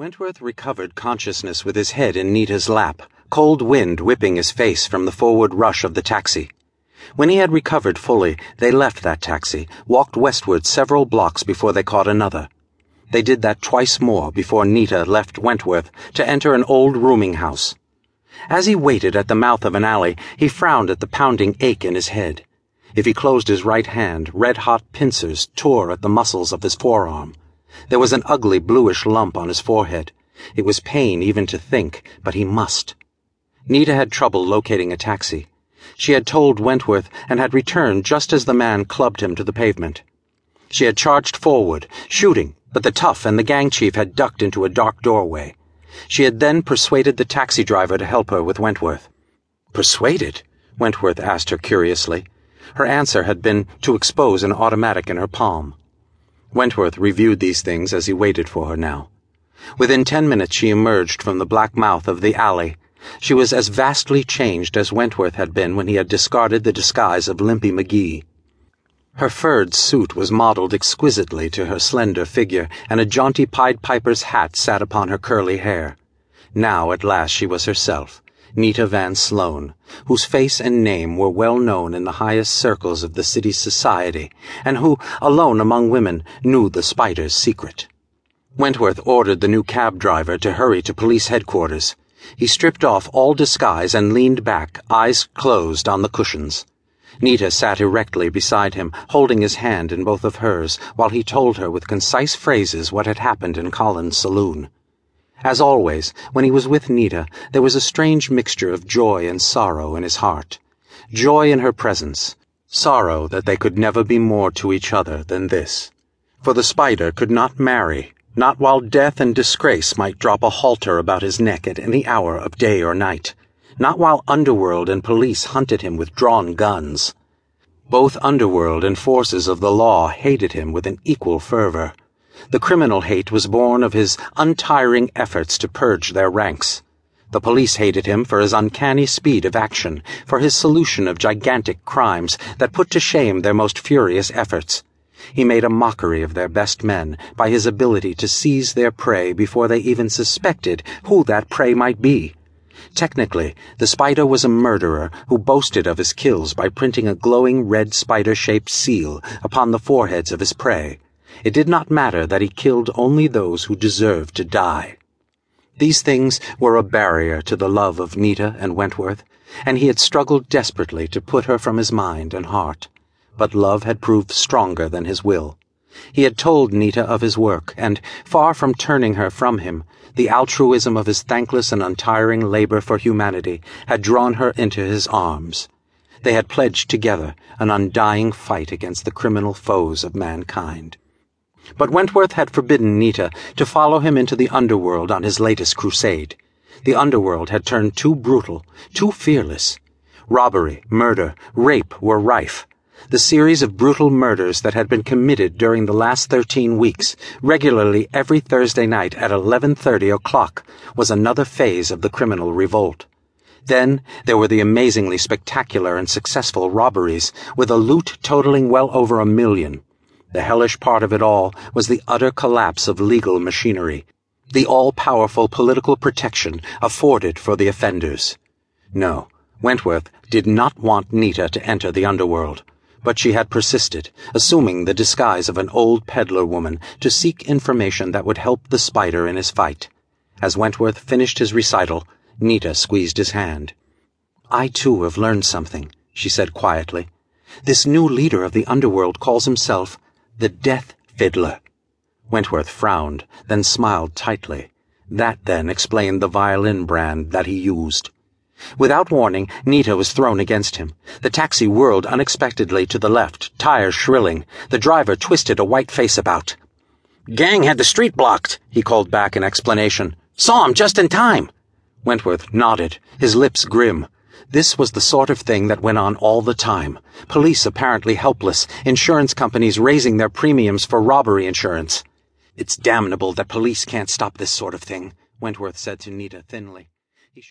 Wentworth recovered consciousness with his head in Nita's lap, cold wind whipping his face from the forward rush of the taxi. When he had recovered fully, they left that taxi, walked westward several blocks before they caught another. They did that twice more before Nita left Wentworth to enter an old rooming house. As he waited at the mouth of an alley, he frowned at the pounding ache in his head. If he closed his right hand, red hot pincers tore at the muscles of his forearm. There was an ugly bluish lump on his forehead. It was pain even to think, but he must. Nita had trouble locating a taxi. She had told Wentworth and had returned just as the man clubbed him to the pavement. She had charged forward, shooting, but the tough and the gang chief had ducked into a dark doorway. She had then persuaded the taxi driver to help her with Wentworth. Persuaded? Wentworth asked her curiously. Her answer had been to expose an automatic in her palm. Wentworth reviewed these things as he waited for her now. Within ten minutes she emerged from the black mouth of the alley. She was as vastly changed as Wentworth had been when he had discarded the disguise of Limpy McGee. Her furred suit was modeled exquisitely to her slender figure, and a jaunty Pied Piper's hat sat upon her curly hair. Now at last she was herself, Nita Van Sloan, whose face and name were well known in the highest circles of the city's society, and who, alone among women, knew the spider's secret. Wentworth ordered the new cab driver to hurry to police headquarters. He stripped off all disguise and leaned back, eyes closed on the cushions. Nita sat erectly beside him, holding his hand in both of hers, while he told her with concise phrases what had happened in Colin's saloon. As always, when he was with Nita, there was a strange mixture of joy and sorrow in his heart. Joy in her presence, sorrow that they could never be more to each other than this. For the spider could not marry, not while death and disgrace might drop a halter about his neck at any hour of day or night, not while underworld and police hunted him with drawn guns. Both underworld and forces of the law hated him with an equal fervor. The criminal hate was born of his untiring efforts to purge their ranks. The police hated him for his uncanny speed of action, for his solution of gigantic crimes that put to shame their most furious efforts. He made a mockery of their best men by his ability to seize their prey before they even suspected who that prey might be. Technically, the spider was a murderer who boasted of his kills by printing a glowing red spider-shaped seal upon the foreheads of his prey. It did not matter that he killed only those who deserved to die. These things were a barrier to the love of Nita and Wentworth, and he had struggled desperately to put her from his mind and heart. But love had proved stronger than his will. He had told Nita of his work, and, far from turning her from him, the altruism of his thankless and untiring labor for humanity had drawn her into his arms. They had pledged together an undying fight against the criminal foes of mankind. But Wentworth had forbidden Nita to follow him into the underworld on his latest crusade. The underworld had turned too brutal, too fearless. Robbery, murder, rape were rife. The series of brutal murders that had been committed during the last thirteen weeks, regularly every Thursday night at 11.30 o'clock, was another phase of the criminal revolt. Then there were the amazingly spectacular and successful robberies, with a loot totaling well over a million. The hellish part of it all was the utter collapse of legal machinery, the all-powerful political protection afforded for the offenders. No, Wentworth did not want Nita to enter the underworld, but she had persisted, assuming the disguise of an old peddler woman to seek information that would help the spider in his fight. As Wentworth finished his recital, Nita squeezed his hand. I too have learned something, she said quietly. This new leader of the underworld calls himself the Death Fiddler. Wentworth frowned, then smiled tightly. That, then, explained the violin brand that he used. Without warning, Nita was thrown against him. The taxi whirled unexpectedly to the left, tires shrilling. The driver twisted a white face about. Gang had the street blocked, he called back in explanation. Saw him just in time. Wentworth nodded, his lips grim. This was the sort of thing that went on all the time. Police apparently helpless, insurance companies raising their premiums for robbery insurance. It's damnable that police can't stop this sort of thing, Wentworth said to Nita thinly.